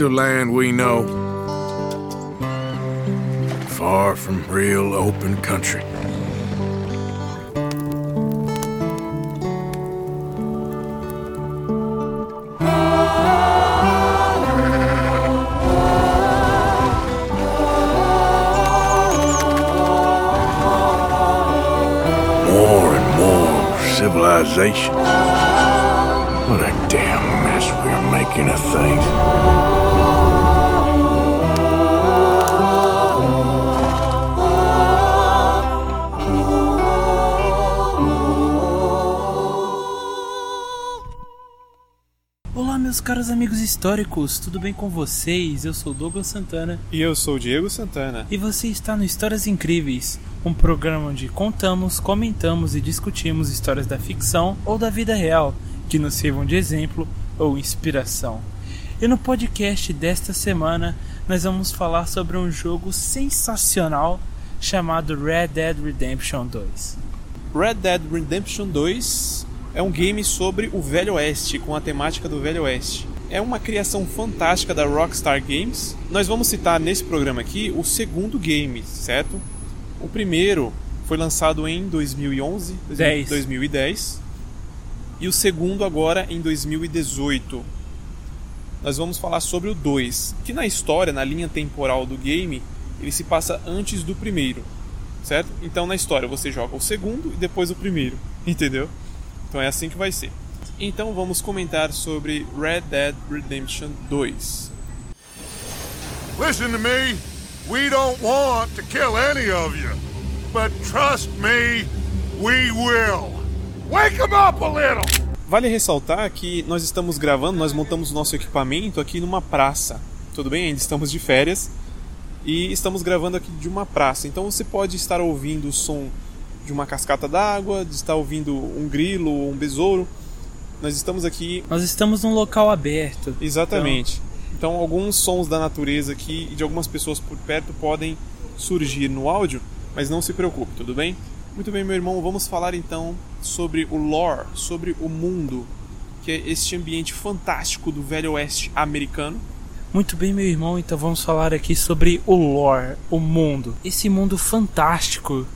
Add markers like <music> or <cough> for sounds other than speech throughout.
of land we know. Far from real open country. More and more civilization. What a damn mess we're making of things. Caros amigos históricos, tudo bem com vocês? Eu sou Douglas Santana E eu sou o Diego Santana. e você está no Histórias Incríveis, um programa onde contamos, comentamos e discutimos histórias da ficção ou da vida real que nos sirvam de exemplo ou inspiração. E no podcast desta semana nós vamos falar sobre um jogo sensacional chamado Red Dead Redemption 2. Red Dead Redemption 2 é um game sobre o Velho Oeste, com a temática do Velho Oeste. É uma criação fantástica da Rockstar Games. Nós vamos citar nesse programa aqui o segundo game, certo? O primeiro foi lançado em 2011, 10. 2010, e o segundo agora em 2018. Nós vamos falar sobre o 2, que na história, na linha temporal do game, ele se passa antes do primeiro, certo? Então na história você joga o segundo e depois o primeiro, <laughs> entendeu? Então é assim que vai ser. Então vamos comentar sobre Red Dead Redemption 2. Listen to me. We don't want to kill any of you. But trust me, we will. Wake 'em up a little! Vale ressaltar que nós estamos gravando, nós montamos nosso equipamento aqui numa praça. Tudo bem? Ainda estamos de férias e estamos gravando aqui de uma praça. Então você pode estar ouvindo o som de uma cascata d'água, de estar ouvindo um grilo ou um besouro. Nós estamos aqui Nós estamos num local aberto. Exatamente. Então, alguns sons da natureza aqui e de algumas pessoas por perto podem surgir no áudio, mas não se preocupe, tudo bem? Muito bem, meu irmão, vamos falar então sobre o lore, sobre o mundo, que é este ambiente fantástico do Velho Oeste americano. Muito bem, meu irmão, então vamos falar aqui sobre o lore, o mundo. Esse mundo fantástico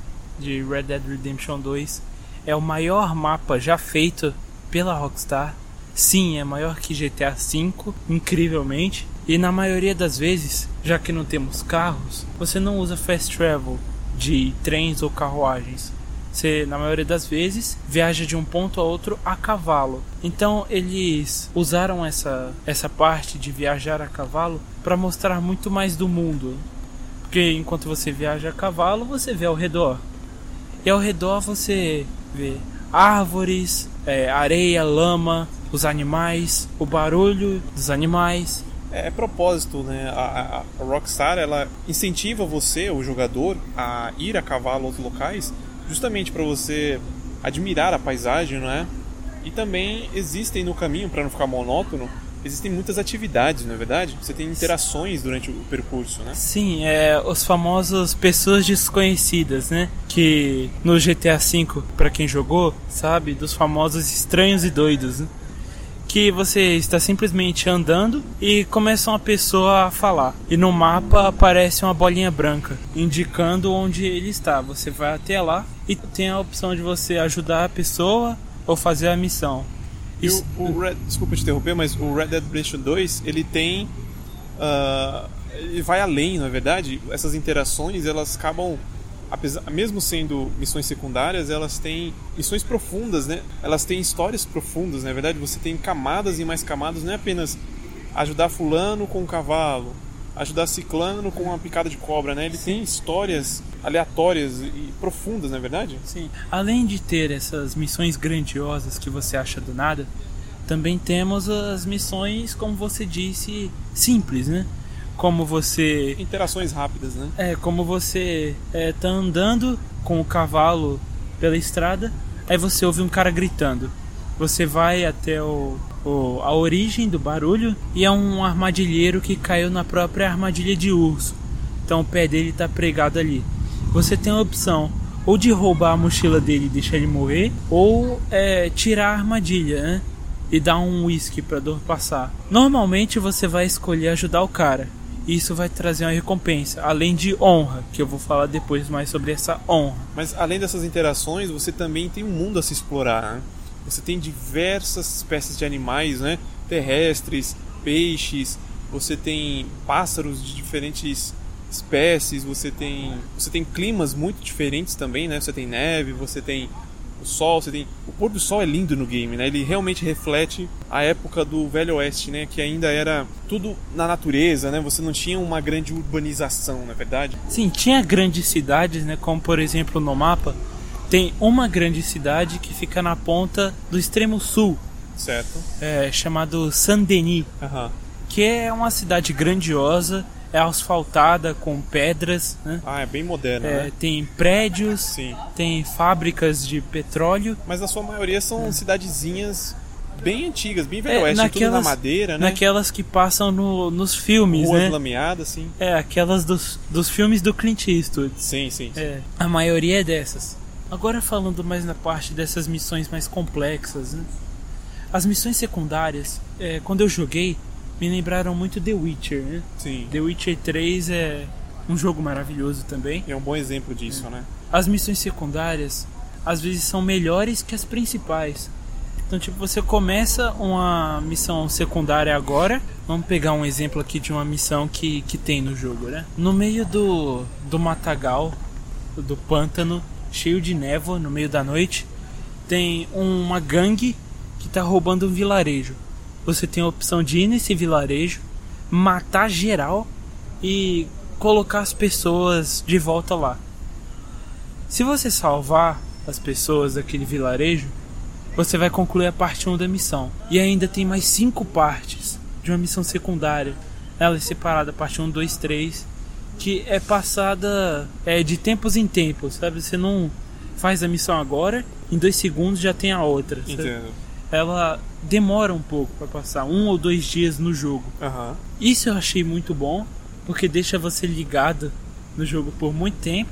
de Red Dead Redemption 2 é o maior mapa já feito pela Rockstar. Sim, é maior que GTA V, incrivelmente. E na maioria das vezes, já que não temos carros, você não usa fast travel de trens ou carruagens. Você, na maioria das vezes, viaja de um ponto a outro a cavalo. Então, eles usaram essa, essa parte de viajar a cavalo para mostrar muito mais do mundo. Porque enquanto você viaja a cavalo, você vê ao redor. E ao redor você vê árvores, é, areia, lama, os animais, o barulho dos animais. É, é propósito, né? A, a- Rockstar ela incentiva você, o jogador, a ir a cavalo aos locais, justamente para você admirar a paisagem, não é? E também existem no caminho, para não ficar monótono, existem muitas atividades, não é verdade? Você tem interações durante o percurso, né? Sim, é os famosos pessoas desconhecidas, né? Que no GTA V, pra quem jogou, sabe, dos famosos estranhos e doidos, né? Que você está simplesmente andando e começa uma pessoa a falar. E no mapa aparece uma bolinha branca indicando onde ele está. Você vai até lá e tem a opção de você ajudar a pessoa ou fazer a missão. E Isso- o, o Red, desculpa te interromper, mas o Red Dead Redemption 2, ele tem ah, ele vai além, na verdade. Essas interações, elas acabam apesar, mesmo sendo missões secundárias, elas têm missões profundas, né? Elas têm histórias profundas, na verdade, você tem camadas e mais camadas, não é apenas ajudar fulano com um cavalo, ajudar ciclano com uma picada de cobra, né? Ele tem histórias aleatórias e profundas, não é verdade? Sim. Além de ter essas missões grandiosas que você acha do nada, também temos as missões, como você disse, simples, né? Como você Interações rápidas, né? é como você é, tá andando com o cavalo pela estrada, aí você ouve um cara gritando. Você vai até o, o- a origem do barulho e é um armadilheiro que caiu na própria armadilha de urso. Então o pé dele tá pregado ali. Você tem a opção ou de roubar a mochila dele e deixar ele morrer, ou é, tirar a armadilha, né? e dá um whisky pra dor passar. Normalmente você vai escolher ajudar o cara. Isso vai trazer uma recompensa, além de honra, que eu vou falar depois mais sobre essa honra. Mas além dessas interações, você também tem um mundo a se explorar. Né? Você tem diversas espécies de animais, né? Terrestres, peixes, você tem pássaros de diferentes espécies, você tem você tem climas muito diferentes também, né? Você tem neve, você tem o sol, você tem o pôr do sol é lindo no game, né? Ele realmente reflete a época do Velho Oeste, né? Que ainda era tudo na natureza, né? Você não tinha uma grande urbanização, na é verdade. Sim, tinha grandes cidades, né? Como por exemplo no mapa tem uma grande cidade que fica na ponta do extremo sul, certo? É, chamado Saint-Denis, uhum. que é uma cidade grandiosa é asfaltada com pedras. Né? Ah, é bem moderna. É, né? Tem prédios, Sim. tem fábricas de petróleo. Mas na sua maioria são é. cidadezinhas bem antigas, bem velho é, oeste, naquelas, tudo na madeira, né? Naquelas que passam no, nos filmes, Rua né? lameada, sim. É, aquelas dos, dos filmes do Clint Eastwood. Sim, sim, sim. É, a maioria é dessas. Agora falando mais na parte dessas missões mais complexas, né? As missões secundárias, é, quando eu joguei, me lembraram muito The Witcher, né? Sim. The Witcher 3 é um jogo maravilhoso também. É um bom exemplo disso, é. né? As missões secundárias às vezes são melhores que as principais. Então, tipo, você começa uma missão secundária agora. Vamos pegar um exemplo aqui de uma missão que, que tem no jogo, né? No meio do, do matagal, do pântano, cheio de névoa, no meio da noite, tem uma gangue que tá roubando um vilarejo você tem a opção de ir nesse vilarejo, matar geral e colocar as pessoas de volta lá. Se você salvar as pessoas daquele vilarejo, você vai concluir a parte 1 da missão. E ainda tem mais 5 partes de uma missão secundária. Ela é separada, parte 1, 2, 3, que é passada é, de tempos em tempos, sabe? Você não faz a missão agora, em dois segundos já tem a outra. Sabe? Entendo ela demora um pouco para passar, um ou dois dias no jogo. Uhum. Isso eu achei muito bom, porque deixa você ligado no jogo por muito tempo.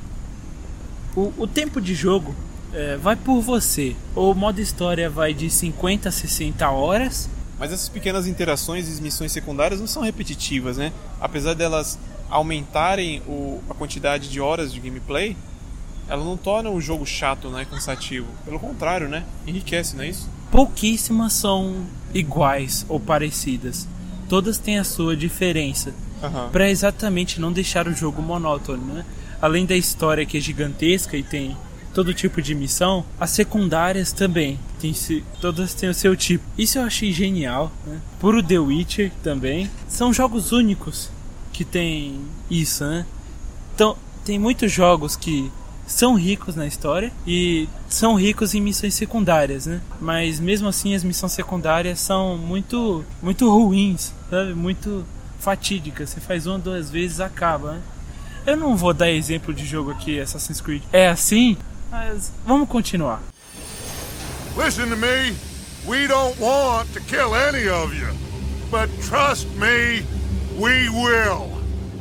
O, o tempo de jogo é, vai por você. O modo história vai de 50 a 60 horas. Mas essas pequenas interações e missões secundárias não são repetitivas, né? Apesar delas aumentarem o, a quantidade de horas de gameplay, ela não torna o jogo chato, né, cansativo. Pelo contrário, né? Enriquece, não é isso? pouquíssimas são iguais ou parecidas. Todas têm a sua diferença. Uhum. para exatamente não deixar o jogo monótono, né? Além da história que é gigantesca e tem todo tipo de missão, as secundárias também. Tem, todas têm o seu tipo. Isso eu achei genial. Né? Puro The Witcher também. São jogos únicos que tem isso, né? Então, tem muitos jogos que são ricos na história e são ricos em missões secundárias, né? Mas mesmo assim as missões secundárias são muito muito ruins, sabe? Muito fatídicas. Você faz uma duas vezes acaba, né? Eu não vou dar exemplo de jogo aqui Assassin's Creed. É assim, mas vamos continuar. Listen to me. We don't want to kill any of you. But trust me, we will.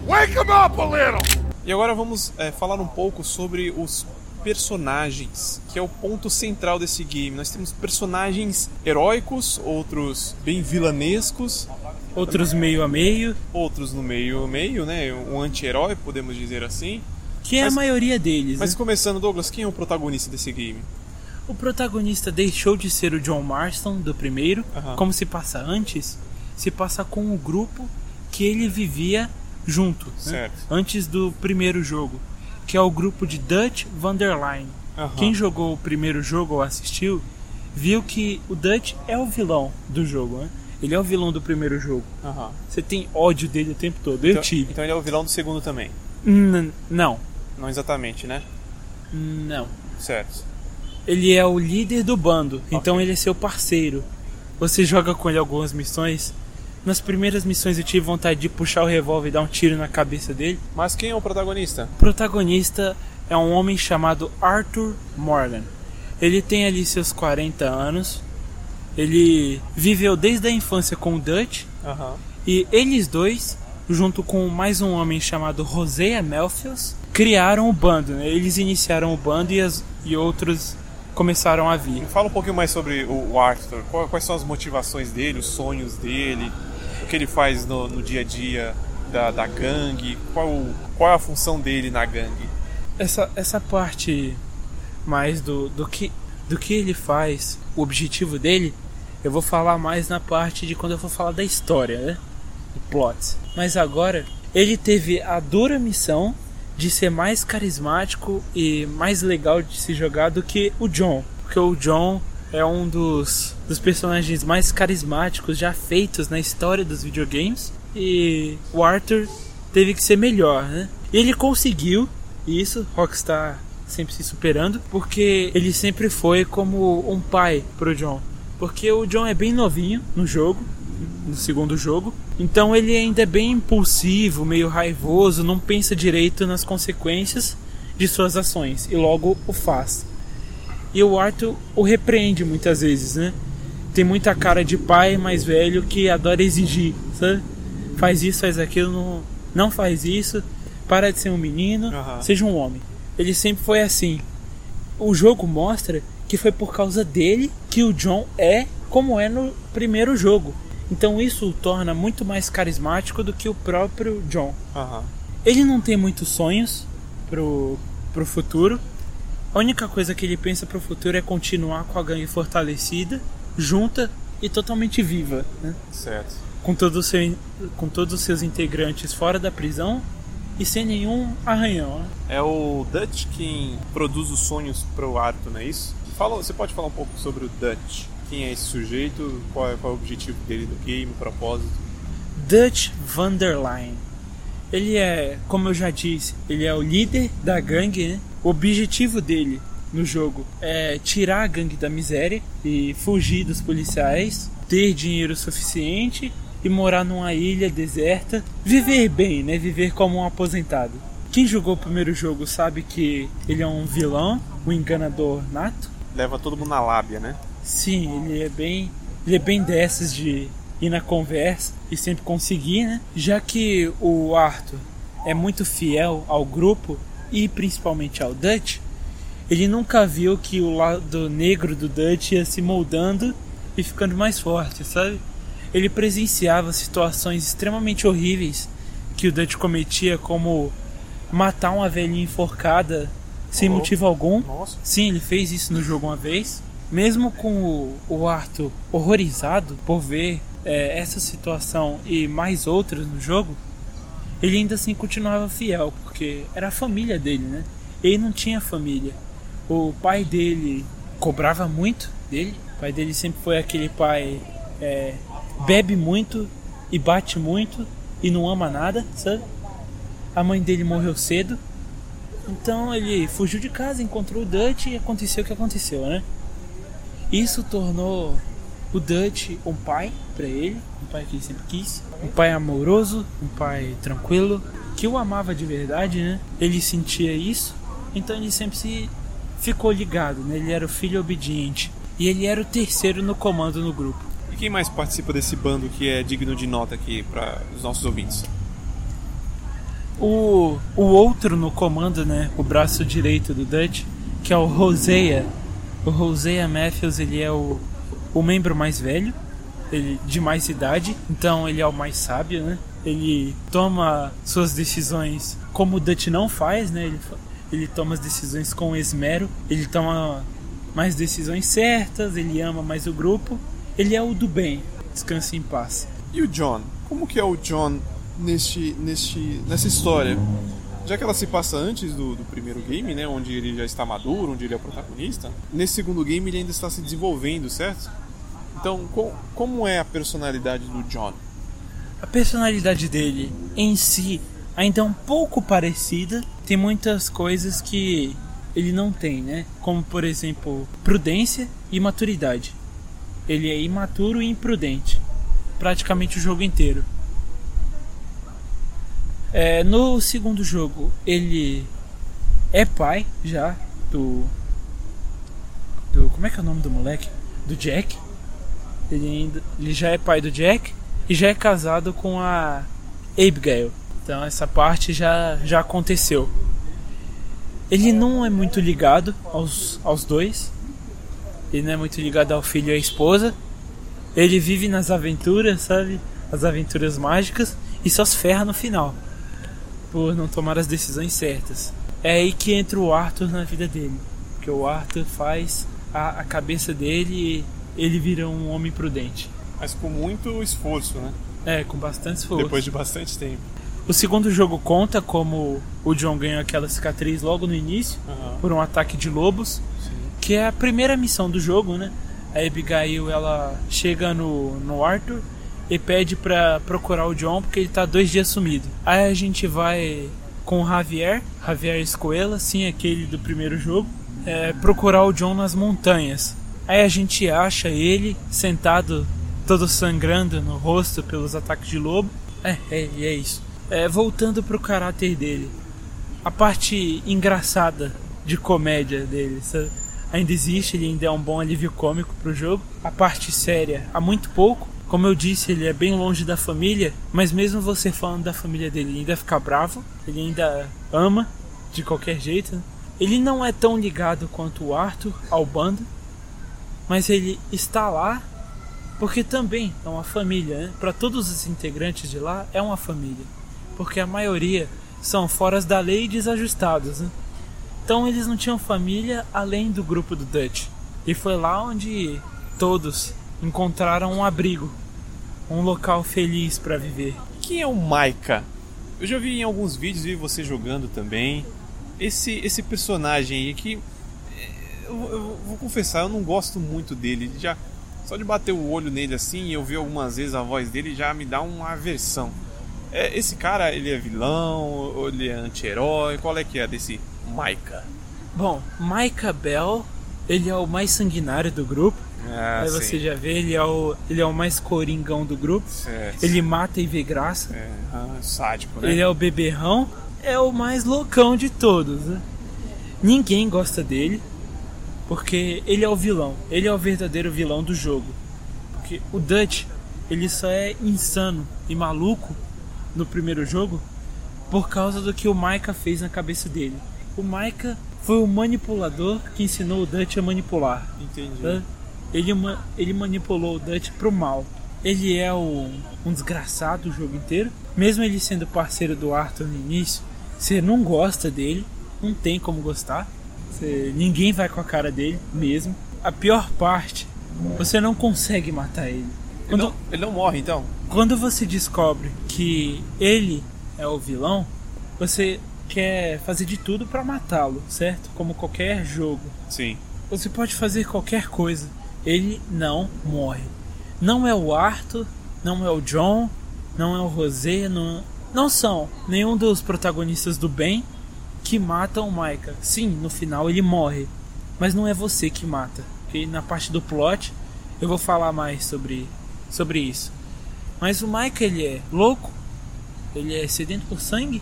Wake them up a little. E agora vamos é, falar um pouco sobre os personagens, que é o ponto central desse game. Nós temos personagens heróicos, outros bem vilanescos, outros meio a meio, outros no meio a meio, né? Um anti-herói, podemos dizer assim. Que é mas, a maioria deles. Mas né? começando, Douglas, quem é o protagonista desse game? O protagonista deixou de ser o John Marston do primeiro, uhum. como se passa antes, se passa com o grupo que ele vivia junto, né? antes do primeiro jogo, que é o grupo de Dutch Vanderline. Uhum. Quem jogou o primeiro jogo ou assistiu, viu que o Dutch é o vilão do jogo, né? Ele é o vilão do primeiro jogo. Uhum. Você tem ódio dele o tempo todo. Eu então, tive. Então ele é o vilão do segundo também? N não. Não exatamente, né? Não. Certo. Ele é o líder do bando, então okay. ele é seu parceiro. Você joga com ele algumas missões nas primeiras missões eu tive vontade de puxar o revólver e dar um tiro na cabeça dele. Mas quem é o protagonista? O protagonista é um homem chamado Arthur Morgan. Ele tem ali seus 40 anos. Ele viveu desde a infância com o Dutch. Uhum. E eles dois, junto com mais um homem chamado Hosea Melfius, criaram o bando. Né? Eles iniciaram o bando e, as, e outros começaram a vir. Fala um pouquinho mais sobre o Arthur. Quais são as motivações dele, os sonhos dele, o que ele faz no, no dia a dia da, da gangue, qual, qual é a função dele na gangue? Essa, essa parte mais do, do, que, do que ele faz, o objetivo dele, eu vou falar mais na parte de quando eu for falar da história, né? Do plot. Mas agora, ele teve a dura missão de ser mais carismático e mais legal de se jogar do que o John. Porque o John é um dos, dos personagens mais carismáticos já feitos na história dos videogames. E o Arthur teve que ser melhor, né? Ele conseguiu isso, Rockstar sempre se superando, porque ele sempre foi como um pai pro John. Porque o John é bem novinho no jogo, no segundo jogo. Então ele ainda é bem impulsivo, meio raivoso, não pensa direito nas consequências de suas ações e logo o faz. E o Arthur o repreende muitas vezes, né? Tem muita cara de pai mais velho que adora exigir, sabe? Faz isso, faz aquilo, não, não faz isso, para de ser um menino, uhum. seja um homem. Ele sempre foi assim. O jogo mostra que foi por causa dele que o John é como é no primeiro jogo. Então isso o torna muito mais carismático do que o próprio John. Uhum. Ele não tem muitos sonhos pro, pro futuro. A única coisa que ele pensa pro futuro é continuar com a gangue fortalecida, junta e totalmente viva. Né? Certo. Com, todo seu, com todos os seus integrantes fora da prisão e sem nenhum arranhão. Né? É o Dutch quem produz os sonhos pro Arthur, não é isso? Fala, você pode falar um pouco sobre o Dutch? Quem é esse sujeito? Qual é, qual é o objetivo dele no game, o propósito? Dutch van der Leyen. Ele é, como eu já disse, ele é o líder da gangue. Né? O objetivo dele no jogo é tirar a gangue da miséria e fugir dos policiais, ter dinheiro suficiente e morar numa ilha deserta, viver bem, né? Viver como um aposentado. Quem jogou o primeiro jogo sabe que ele é um vilão, um enganador nato leva todo mundo na lábia, né? Sim, ele é bem. Ele é bem dessas de ir na conversa e sempre conseguir, né? Já que o Arthur é muito fiel ao grupo e principalmente ao Dutch, ele nunca viu que o lado negro do Dutch ia se moldando e ficando mais forte, sabe? Ele presenciava situações extremamente horríveis que o Dutch cometia, como matar uma velhinha enforcada sem oh. motivo algum. Nossa. Sim, ele fez isso no jogo uma vez. Mesmo com o, Arthur horrorizado por ver é, essa situação e mais outras no jogo, ele ainda assim continuava fiel, porque era a família dele, né? Ele não tinha família. O pai dele cobrava muito dele. O pai dele sempre foi aquele pai é, bebe muito e bate muito e não ama nada, sabe? A mãe dele morreu cedo então ele fugiu de casa, encontrou o Dutch e aconteceu o que aconteceu, né? Isso tornou o Dutch um pai para ele, um pai que ele sempre quis, um pai amoroso, um pai tranquilo, que o amava de verdade, né? Ele sentia isso, então ele sempre se ficou ligado, né? Ele era o filho obediente e ele era o terceiro no comando no grupo. E quem mais participa desse bando que é digno de nota aqui para os nossos ouvintes? O, o outro no comando, né, o braço direito do Dutch, que é o Roseia. O Roseia Matthews, ele é o, o membro mais velho, ele de mais idade, então ele é o mais sábio, né? Ele toma suas decisões como o Dutch não faz, né? Ele, ele toma as decisões com esmero, ele toma mais decisões certas, ele ama mais o grupo, ele é o do bem, descanse em paz. E o John? Como que é o John neste, neste, nessa história. Já que ela se passa antes do, do, primeiro game, né, onde ele já está maduro, onde ele é o protagonista, nesse segundo game ele ainda está se desenvolvendo, certo? Então, com, como é a personalidade do John? A personalidade dele em si ainda é um pouco parecida, tem muitas coisas que ele não tem, né? Como por exemplo, prudência e maturidade. Ele é imaturo e imprudente, praticamente o jogo inteiro. É, no segundo jogo, ele é pai já do. do como é que é o nome do moleque? Do Jack. Ele, ainda, ele já é pai do Jack e já é casado com a Abigail. Então essa parte já, já aconteceu. Ele não é muito ligado aos, aos dois. Ele não é muito ligado ao filho e à esposa. Ele vive nas aventuras, sabe? As aventuras mágicas e só se ferra no final por não tomar as decisões certas. É aí que entra o Arthur na vida dele, porque o Arthur faz a, a cabeça dele ele vira um homem prudente. Mas com muito esforço, né? É, com bastante esforço. Depois de bastante tempo. O segundo jogo conta como o John ganha aquela cicatriz logo no início, Aham. por um ataque de lobos, que é a primeira missão do jogo, né? A Abigail ela chega no, no Arthur e pede pra procurar o John porque ele tá dois dias sumido. Aí a gente vai com o Javier, Javier Escoela, sim, aquele do primeiro jogo, é, procurar o John nas montanhas. Aí a gente acha ele sentado, todo sangrando no rosto pelos ataques de lobo. É, é, é isso. É, voltando pro caráter dele, a parte engraçada de comédia dele, sabe? Ainda existe, ele ainda é um bom alívio cômico pro jogo. A parte séria, há muito pouco. Como eu disse, ele é bem longe da família, mas mesmo você falando da família dele, ele ainda fica bravo, ele ainda ama de qualquer jeito. né? Ele não é tão ligado quanto o Arthur ao bando, mas ele está lá porque também é uma família, né? Para todos os integrantes de lá é uma família, porque a maioria são foras da lei e desajustados, né? Então eles não tinham família além do grupo do Dutch. E foi lá onde todos encontraram um abrigo, um local feliz para viver. Quem é o Maika? Eu já vi em alguns vídeos, vi você jogando também. Esse, esse personagem aí que. Eu, eu vou confessar, eu não gosto muito dele. Já, só de bater o olho nele assim e eu ver algumas vezes a voz dele já me dá uma aversão. É, esse cara, ele é vilão? Ele é anti-herói? Qual é que é desse Maika? Bom, Micah Bell, ele é o mais sanguinário do grupo. Ah, Aí você já vê, ele é o, ele é o mais coringão do grupo. Certo. Ele mata e vê graça. É, ah, sádico, né? Ele é o beberrão, é o mais loucão de todos, né? Ninguém gosta dele, porque ele é o vilão. Ele é o verdadeiro vilão do jogo. Porque o Dutch, ele só é insano e maluco no primeiro jogo por causa do que o Micah fez na cabeça dele. O Micah foi o manipulador que ensinou o Dutch a manipular. Entendi. né? Ele, ele manipulou o Dutch pro mal. Ele é o- um desgraçado o jogo inteiro. Mesmo ele sendo parceiro do Arthur no início, você não gosta dele, não tem como gostar. Você- ninguém vai com a cara dele mesmo. A pior parte, você não consegue matar ele. Ele Quando, não, ele não morre então? quando você descobre que ele é o vilão, você quer fazer de tudo pra matá-lo, certo? Como qualquer jogo. Sim. Você pode fazer qualquer coisa. Ele não morre. Não é o Arthur, não é o John, não é o Rosé, não, não são nenhum dos protagonistas do bem que matam o Micah. Sim, no final ele morre, mas não é você que mata. Porque na parte do plot eu vou falar mais sobre, sobre isso. Mas o Micah ele é louco, ele é sedento por sangue,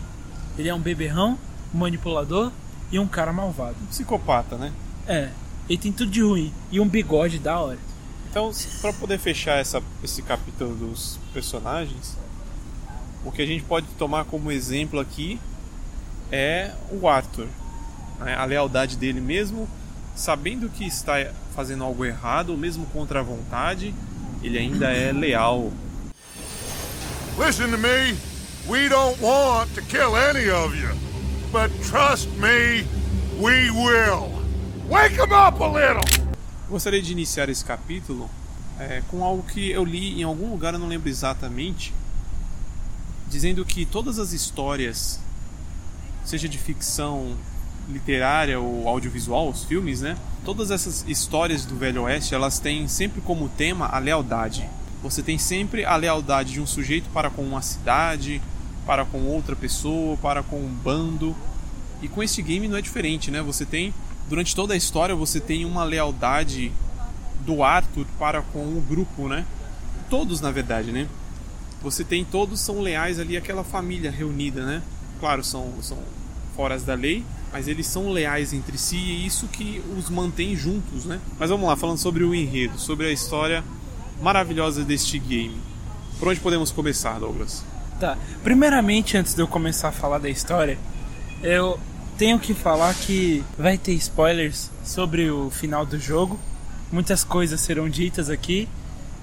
ele é um beberrão, um manipulador e um cara malvado. Psicopata, né? É, ele tem tudo de ruim. E um bigode da hora. Então, para poder fechar essa, esse capítulo dos personagens, o que a gente pode tomar como exemplo aqui é o Arthur. né? A lealdade dele mesmo, sabendo que está fazendo algo errado, mesmo contra a vontade, ele ainda é leal. Listen to me. We don't want to kill any of you. But trust me, we will. Wake 'em up a little! Gostaria de iniciar esse capítulo é, com algo que eu li em algum lugar, eu não lembro exatamente, dizendo que todas as histórias, seja de ficção literária ou audiovisual, os filmes, né? Todas essas histórias do Velho Oeste, elas têm sempre como tema a lealdade. Você tem sempre a lealdade de um sujeito para com uma cidade, para com outra pessoa, para com um bando. E com este game não é diferente, né? Você tem durante toda a história você tem uma lealdade do Arthur para com o grupo, né? Todos, na verdade, né? Você tem todos são leais ali àquela família reunida, né? Claro, são são foras da lei, mas eles são leais entre si e é isso que os mantém juntos, né? Mas vamos lá, falando sobre o enredo, sobre a história maravilhosa deste game. Por onde podemos começar, Douglas? Tá. Primeiramente, antes de eu começar a falar da história, eu tenho que falar que vai ter spoilers sobre o final do jogo. muitas coisas serão ditas aqui.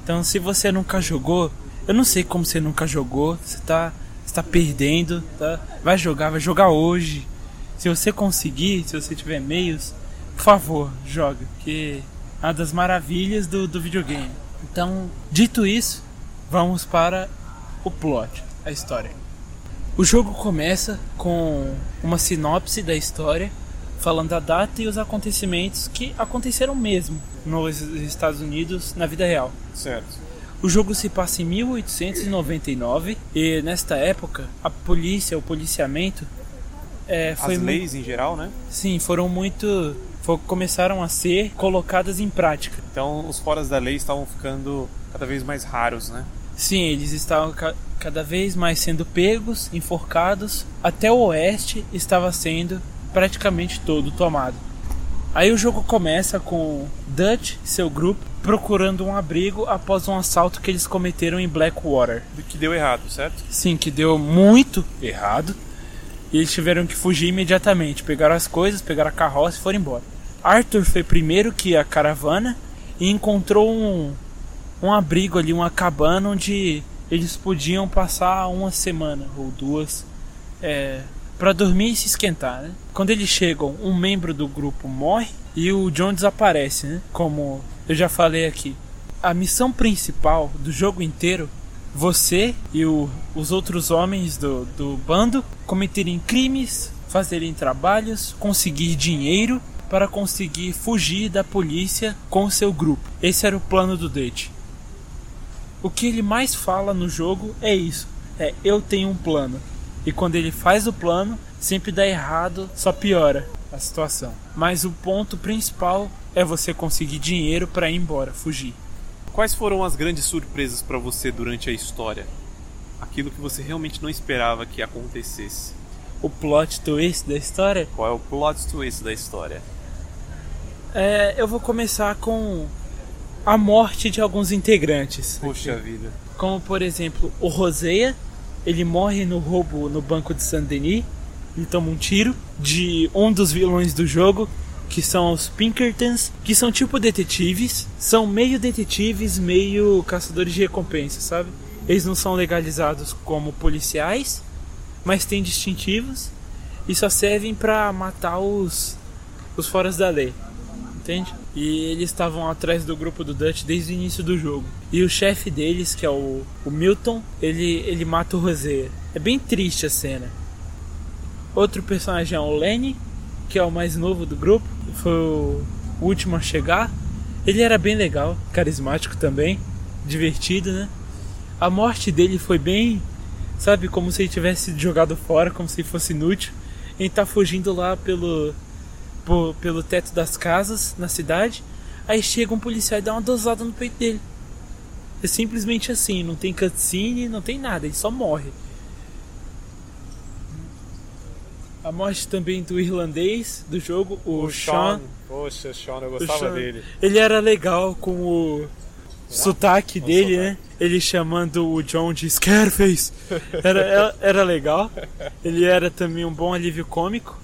Então, se você nunca jogou, eu não sei como você nunca jogou, você tá, está perdendo, tá? Vai jogar, vai jogar hoje. Se você conseguir, se você tiver meios, por favor, joga, que é uma das maravilhas do, do videogame. Então, dito isso, vamos para o plot, a história. O jogo começa com uma sinopse da história, falando a data e os acontecimentos que aconteceram mesmo nos Estados Unidos na vida real. Certo. O jogo se passa em 1899 e nesta época a polícia, o policiamento é, As leis em geral, né? sim foram muito começaram a ser colocadas em prática. Então os foras da lei estavam ficando cada vez mais raros, né? Sim, eles estavam ca- cada vez mais sendo pegos, enforcados. Até o oeste estava sendo praticamente todo tomado. Aí o jogo começa com Dutch e seu grupo procurando um abrigo após um assalto que eles cometeram em Blackwater. Que deu errado, certo? Sim, que deu muito errado. E eles tiveram que fugir imediatamente. Pegaram as coisas, pegaram a carroça e foram embora. Arthur foi primeiro que a caravana e encontrou um, um abrigo ali, uma cabana onde eles podiam passar uma semana ou duas é, para dormir e se esquentar. Né? Quando eles chegam, um membro do grupo morre e o John desaparece, né? como eu já falei aqui. A missão principal do jogo inteiro você e o- os outros homens do, do bando cometerem crimes, fazerem trabalhos, conseguir dinheiro para conseguir fugir da polícia com o seu grupo. Esse era o plano do Date. O que ele mais fala no jogo é isso: é eu tenho um plano. E quando ele faz o plano, sempre dá errado, só piora a situação. Mas o ponto principal é você conseguir dinheiro para ir embora, fugir. Quais foram as grandes surpresas pra você durante a história? Aquilo que você realmente não esperava que acontecesse. O plot twist da história Qual é o plot twist da história? É, eu vou começar com a morte de alguns integrantes. Poxa vida. Como, por exemplo, o Roseia. Ele morre no roubo no banco de Saint-Denis. Ele toma um tiro de um dos vilões do jogo, que são os Pinkertons, que são tipo detetives. São meio detetives, meio caçadores de recompensa, sabe? Eles não são legalizados como policiais, mas têm distintivos e só servem pra matar os, os foras da lei entende? E eles estavam atrás do grupo do Dutch desde o início do jogo. E o chefe deles, que é o, o Milton, ele, ele mata o Roseia. É bem triste a cena. Outro personagem é o Lenny, que é o mais novo do grupo, foi o último a chegar. Ele era bem legal, carismático também, divertido, né? A morte dele foi bem, sabe, como se ele tivesse jogado fora, como se fosse inútil. Ele tá fugindo lá pelo po- pelo teto das casas na cidade. Aí chega um policial e dá uma dosada no peito dele. É simplesmente assim, não tem cutscene, não tem nada, ele só morre. A morte também do irlandês do jogo, o, Sean. Poxa, Sean, eu o Sean. Ele era legal com o sotaque dele, né? Ele chamando o John de Scarface. Era, era, era legal. Ele era também um bom alívio cômico.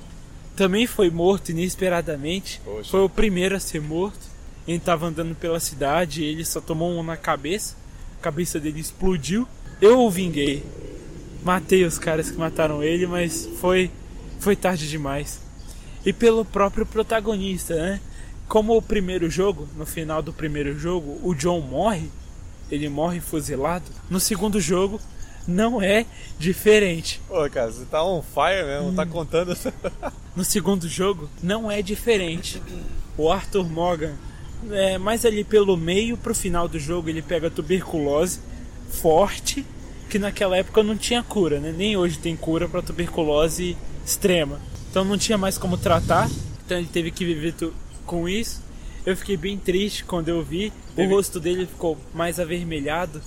Também foi morto inesperadamente. Poxa. Foi o primeiro a ser morto. Ele estava andando pela cidade e ele só tomou um na cabeça. A cabeça dele explodiu. Eu o vinguei. Matei os caras que mataram ele, mas foi, foi tarde demais. E pelo próprio protagonista, né? Como o primeiro jogo, no final do primeiro jogo, o John morre, ele morre fuzilado. No segundo jogo, não é diferente. Pô, cara, você tá on fire mesmo, tá contando. <laughs> No segundo jogo, não é diferente. O Arthur Morgan, é, mais ali pelo meio pro final do jogo, ele pega tuberculose forte, que naquela época não tinha cura, né? Nem hoje tem cura para tuberculose extrema. Então não tinha mais como tratar, então ele teve que viver com isso. Eu fiquei bem triste quando eu vi. O rosto dele ficou mais avermelhado.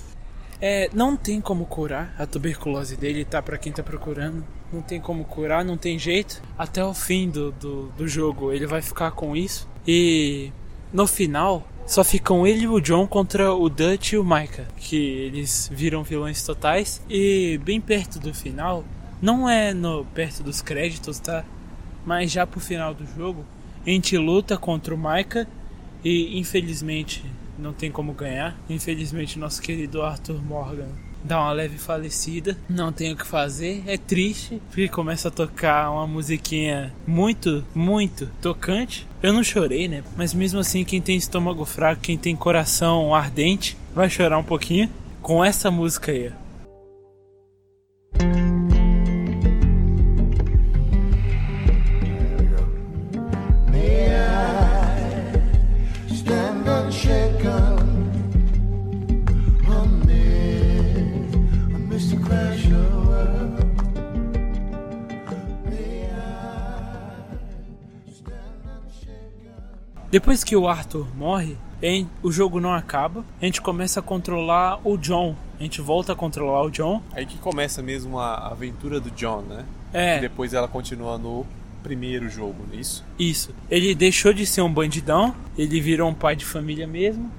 É, não tem como curar a tuberculose dele, tá? Pra quem tá procurando. Não tem como curar, não tem jeito. Até o fim do, do, do jogo ele vai ficar com isso. E no final, só ficam ele e o John contra o Dutch e o Micah. Que eles viram vilões totais. E bem perto do final, não é no perto dos créditos, tá? Mas já pro final do jogo, a gente luta contra o Micah E infelizmente não tem como ganhar. Infelizmente nosso querido Arthur Morgan dá uma leve falecida. Não tem o que fazer. É triste, porque começa a tocar uma musiquinha muito, muito tocante. Eu não chorei, né? Mas mesmo assim, quem tem estômago fraco, quem tem coração ardente, vai chorar um pouquinho com essa música aí. Depois que o Arthur morre, em- o jogo não acaba. A gente começa a controlar o John. A gente volta a controlar o John. Aí que começa mesmo a aventura do John, né? É. E depois ela continua no primeiro jogo, não é isso? Isso. Ele deixou de ser um bandidão, ele virou um pai de família mesmo.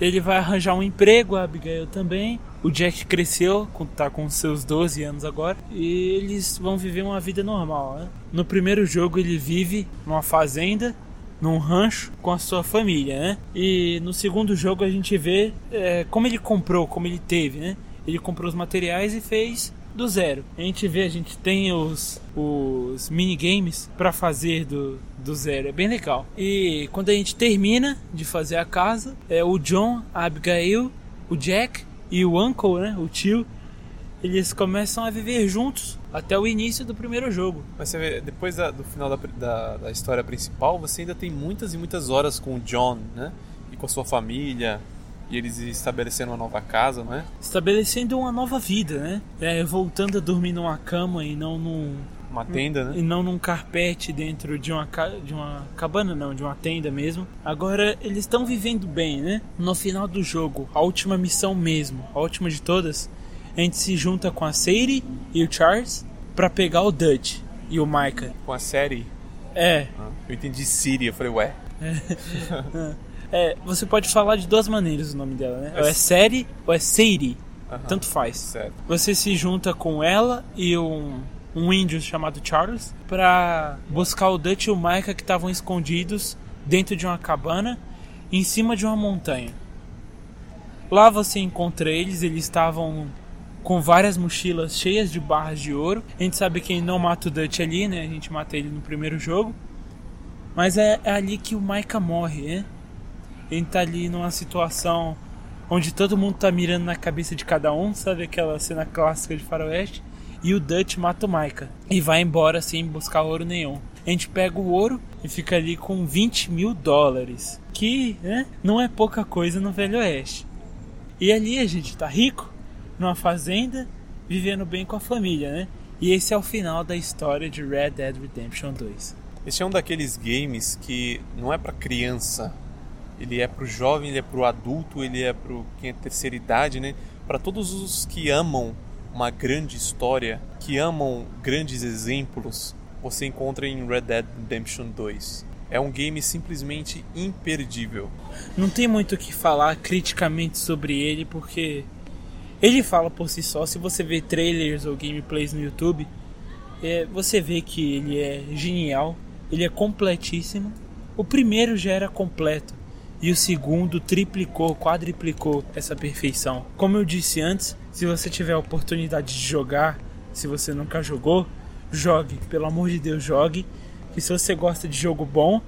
Ele vai arranjar um emprego, a Abigail também. O Jack cresceu, tá com seus 12 anos agora. E eles vão viver uma vida normal, né? No primeiro jogo ele vive numa fazenda, num rancho, com a sua família, né? E no segundo jogo a gente vê é, como ele comprou, como ele teve, né? Ele comprou os materiais e fez do zero. A gente vê, a gente tem os, os minigames para fazer do, do zero. É bem legal. E quando a gente termina de fazer a casa, é o John, a Abigail, o Jack e o Uncle, né? O tio. Eles começam a viver juntos até o início do primeiro jogo. Mas você vê, depois da- do final da, da, da história principal, você ainda tem muitas e muitas horas com o John, né? E com a sua família, e eles estabelecendo uma nova casa, não é? Estabelecendo uma nova vida, né? É, voltando a dormir numa cama e não num, Uma tenda, né? e não num carpete dentro de uma, de uma cabana, não, de uma tenda mesmo. Agora eles estão vivendo bem, né? No final do jogo, a última missão mesmo, a última de todas, a gente se junta com a Sadie e o Charles pra pegar o Dutch e o Micah. Com a série. É, ah, Eu entendi Siri, eu falei, ué. é, você pode falar de duas maneiras o nome dela, né? Ou é Sadie ou é Sadie, tanto faz. Certo. Você se junta com ela e um, um índio chamado Charles pra buscar o Dutch e o Micah que estavam escondidos dentro de uma cabana em cima de uma montanha. Lá você encontra eles, eles estavam com várias mochilas cheias de barras de ouro. A gente sabe quem não mata o Dutch ali, né? A gente mata ele no primeiro jogo. Mas é, é ali que o Micah morre, né? Ele tá ali numa situação onde todo mundo tá mirando na cabeça de cada um, sabe aquela cena clássica de faroeste? E o Dutch mata o Micah e vai embora sem buscar ouro nenhum. A gente pega o ouro e fica ali com 20 mil dólares, que né, não é pouca coisa no Velho Oeste. E ali a gente tá rico, numa fazenda, vivendo bem com a família, né? E esse é o final da história de Red Dead Redemption 2. Esse é um daqueles games que não é pra criança. Ele é pro jovem, ele é pro adulto, ele é pro quem é terceira idade, né? Para todos os que amam uma grande história, que amam grandes exemplos, você encontra em Red Dead Redemption 2. É um game simplesmente imperdível. Não tem muito o que falar criticamente sobre ele, porque ele fala por si só. Se você vê trailers ou gameplays no YouTube, é, você vê que ele é genial, ele é completíssimo. O primeiro já era completo e o segundo triplicou, quadriplicou essa perfeição. Como eu disse antes, se você tiver a oportunidade de jogar, se você nunca jogou, jogue, pelo amor de Deus, jogue. E se você gosta de jogo bom,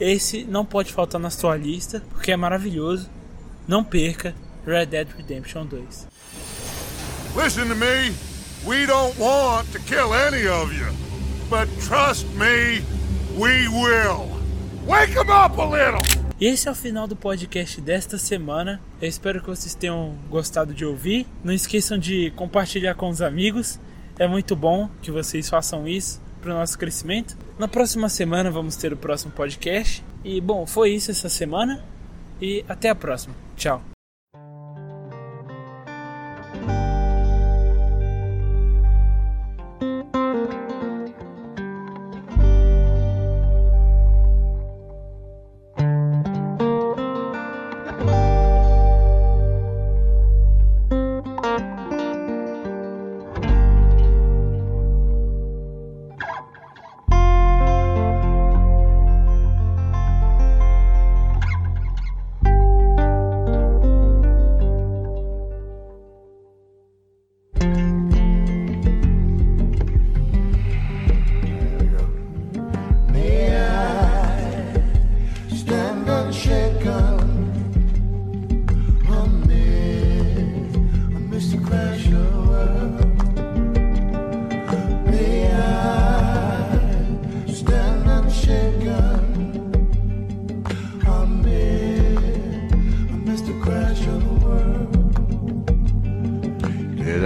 esse não pode faltar na sua lista, porque é maravilhoso. Não perca Red Dead Redemption 2. Listen to me. We don't want to kill any of you. But trust me, we will. Wake 'em up a little! E esse é o final do podcast desta semana. Eu espero que vocês tenham gostado de ouvir. Não esqueçam de compartilhar com os amigos. É muito bom que vocês façam isso para o nosso crescimento. Na próxima semana vamos ter o próximo podcast. E bom, foi isso essa semana. E até a próxima. Tchau.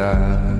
I